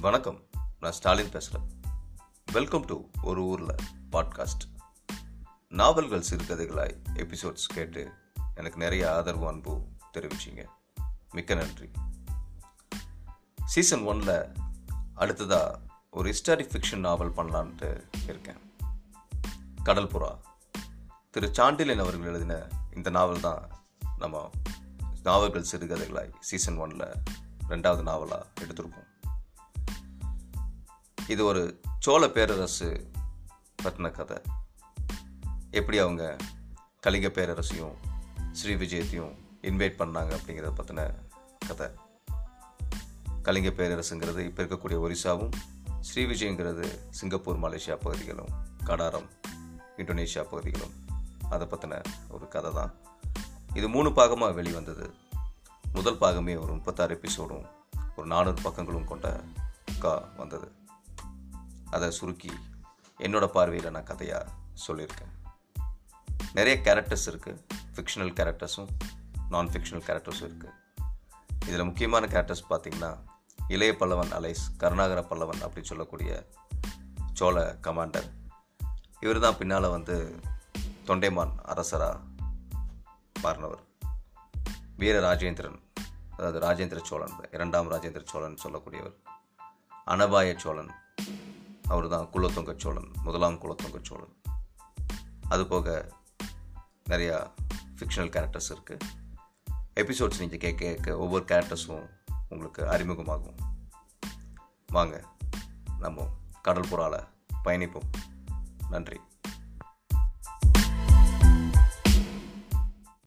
வணக்கம். நான் ஸ்டாலின் பேசுகிறேன் வெல்கம் டு ஒரு ஊரில் பாட்காஸ்ட் நாவல்கள் சிறுகதைகளாய் எபிசோட்ஸ் கேட்டு எனக்கு நிறைய ஆதரவு அன்பு தெரிவிச்சிங்க. மிக்க நன்றி. சீசன் ஒனில் அடுத்ததாக ஒரு ஹிஸ்டாரிக் ஃபிக்ஷன் நாவல் பண்ணலான்ட்டு இருக்கேன். கடல் புறா திரு சாண்டிலன் அவர்கள் எழுதின இந்த நாவல் தான் நம்ம நாவல்கள் சிறுகதைகளாய் சீசன் ஒனில் ரெண்டாவது நாவலாக எடுத்திருக்கோம். இது ஒரு சோழ பேரரசு பற்றின கதை. எப்படி அவங்க கலிங்க பேரரசையும் ஸ்ரீ விஜயத்தையும் இன்வைட் பண்ணாங்க அப்படிங்கிறத பற்றின கதை. கலிங்க பேரரசுங்கிறது இப்போ இருக்கக்கூடிய ஒரிசாவும் ஸ்ரீ விஜயங்கிறது சிங்கப்பூர் மலேசியா பகுதிகளும் கடாரம் இந்தோனேஷியா பகுதிகளும். அதை பற்றின ஒரு கதை தான். இது மூணு பாகமாக வெளிவந்தது. முதல் பாகமே ஒரு முப்பத்தாறு எபிசோடும் ஒரு நானூறு பக்கங்களும் கொண்ட கா வந்தது. அதை சுருக்கி என்னோட பார்வையில் நான் கதையாக சொல்லியிருக்கேன். நிறைய கேரக்டர்ஸ் இருக்குது ஃபிக்ஷனல் கேரக்டர்ஸும் நான் ஃபிக்ஷனல் கேரக்டர்ஸும் இருக்குது இதில் முக்கியமான கேரக்டர்ஸ் பார்த்திங்கன்னா இளைய பல்லவன் அலைஸ் கருணாகர பல்லவன் அப்படின்னு சொல்லக்கூடிய சோழ கமாண்டர் இவர் தான் பின்னால் வந்து தொண்டைமான் அரசராக மாறினவர். வீர ராஜேந்திரன் அதாவது ராஜேந்திர சோழன் இரண்டாம் ராஜேந்திர சோழன் சொல்லக்கூடியவர். அனபாய சோழன் அவர் தான் குலத்தொங்க சோழன் முதலாம் குலத்தொங்க சோழன் அதுபோக நிறையா ஃபிக்ஷனல் கேரக்டர்ஸ் இருக்குது எபிசோட்ஸ் நீங்கள் கேட்க கேட்க ஒவ்வொரு கேரக்டர்ஸும் உங்களுக்கு அறிமுகமாகும். வாங்க நம்ம கடல் பயணிப்போம். நன்றி.